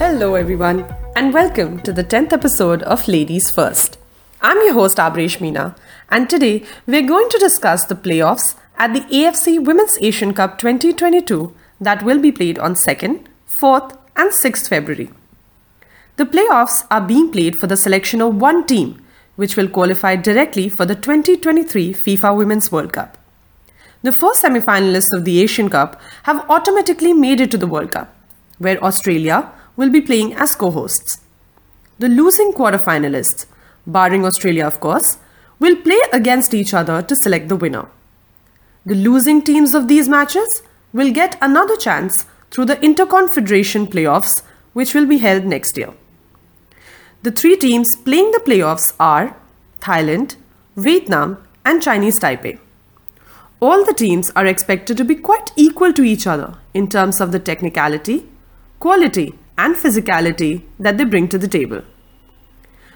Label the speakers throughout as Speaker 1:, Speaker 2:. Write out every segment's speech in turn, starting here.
Speaker 1: Hello, everyone, and welcome to the 10th episode of Ladies First. I'm your host, Abresh Meena, and today we're going to discuss the playoffs at the AFC Women's Asian Cup 2022 that will be played on 2nd, 4th, and 6th February. The playoffs are being played for the selection of one team, which will qualify directly for the 2023 FIFA Women's World Cup. The four semi finalists of the Asian Cup have automatically made it to the World Cup, where Australia will be playing as co hosts. The losing quarterfinalists, barring Australia of course, will play against each other to select the winner. The losing teams of these matches will get another chance through the Interconfederation playoffs, which will be held next year. The three teams playing the playoffs are Thailand, Vietnam, and Chinese Taipei. All the teams are expected to be quite equal to each other in terms of the technicality, quality, and physicality that they bring to the table.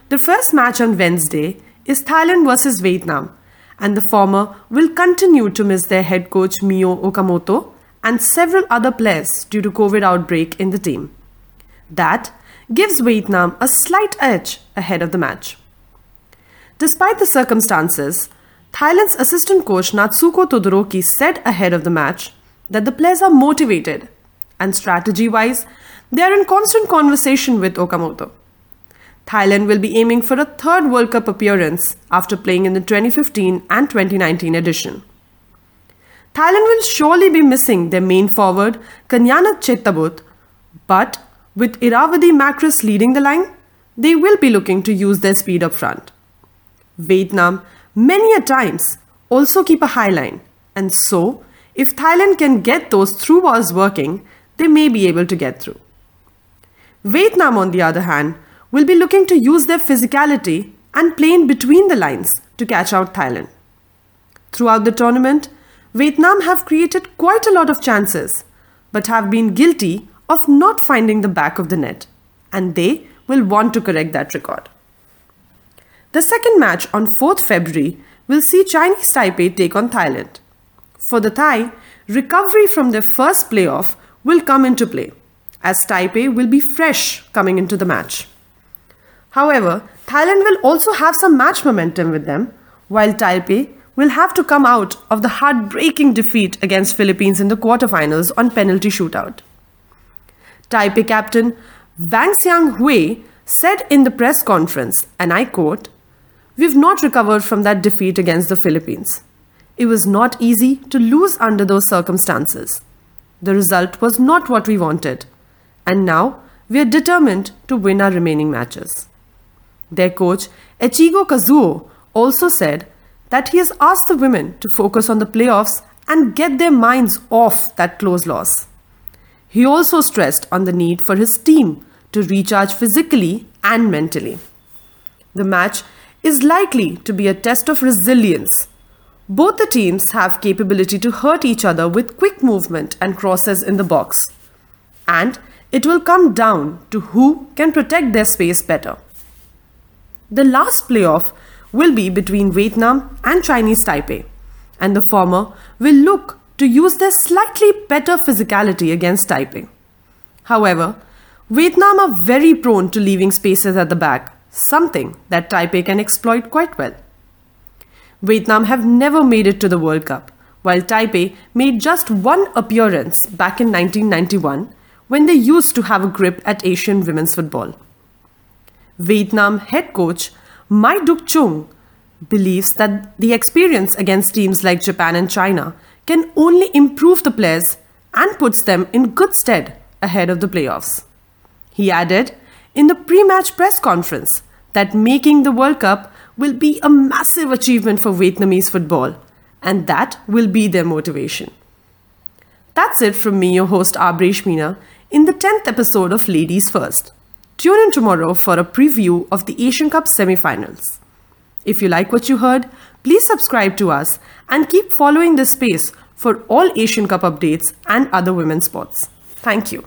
Speaker 1: The first match on Wednesday is Thailand versus Vietnam, and the former will continue to miss their head coach Miyo Okamoto and several other players due to COVID outbreak in the team. That gives Vietnam a slight edge ahead of the match. Despite the circumstances, Thailand's assistant coach Natsuko Todoroki said ahead of the match that the players are motivated and strategy wise, they are in constant conversation with Okamoto. Thailand will be aiming for a third World Cup appearance after playing in the 2015 and 2019 edition. Thailand will surely be missing their main forward, Kanyanat Chetthabutr, but with Irravadee Makris leading the line, they will be looking to use their speed up front. Vietnam, many a times, also keep a high line, and so, if Thailand can get those through balls working, they may be able to get through. Vietnam, on the other hand, will be looking to use their physicality and play in between the lines to catch out Thailand. Throughout the tournament, Vietnam have created quite a lot of chances, but have been guilty of not finding the back of the net, and they will want to correct that record. The second match on 4th February will see Chinese Taipei take on Thailand. For the Thai, recovery from their first playoff will come into play, as Taipei will be fresh coming into the match. However, Thailand will also have some match momentum with them, while Taipei will have to come out of the heartbreaking defeat against Philippines in the quarterfinals on penalty shootout. Taipei captain Wang Hsiang-huei said in the press conference, and I quote, We've not recovered from that defeat against the Philippines. It was not easy to lose under those circumstances. The result was not what we wanted, and now we are determined to win our remaining matches. Their coach, Echigo Kazuo, also said that he has asked the women to focus on the playoffs and get their minds off that close loss. He also stressed on the need for his team to recharge physically and mentally. The match is likely to be a test of resilience. Both the teams have capability to hurt each other with quick movement and crosses in the box. And it will come down to who can protect their space better. The last playoff will be between Vietnam and Chinese Taipei, and the former will look to use their slightly better physicality against Taipei. However, Vietnam are very prone to leaving spaces at the back, something that Taipei can exploit quite well. Vietnam have never made it to the World Cup, while Taipei made just one appearance back in 1991 when they used to have a grip at Asian women's football. Vietnam head coach Mai Duc Chung believes that the experience against teams like Japan and China can only improve the players and puts them in good stead ahead of the playoffs. He added in the pre match press conference that making the World Cup will be a massive achievement for Vietnamese football, and that will be their motivation. That's it from me, your host Abresh Meena, in the 10th episode of Ladies First. Tune in tomorrow for a preview of the Asian Cup semi finals. If you like what you heard, please subscribe to us and keep following this space for all Asian Cup updates and other women's sports. Thank you.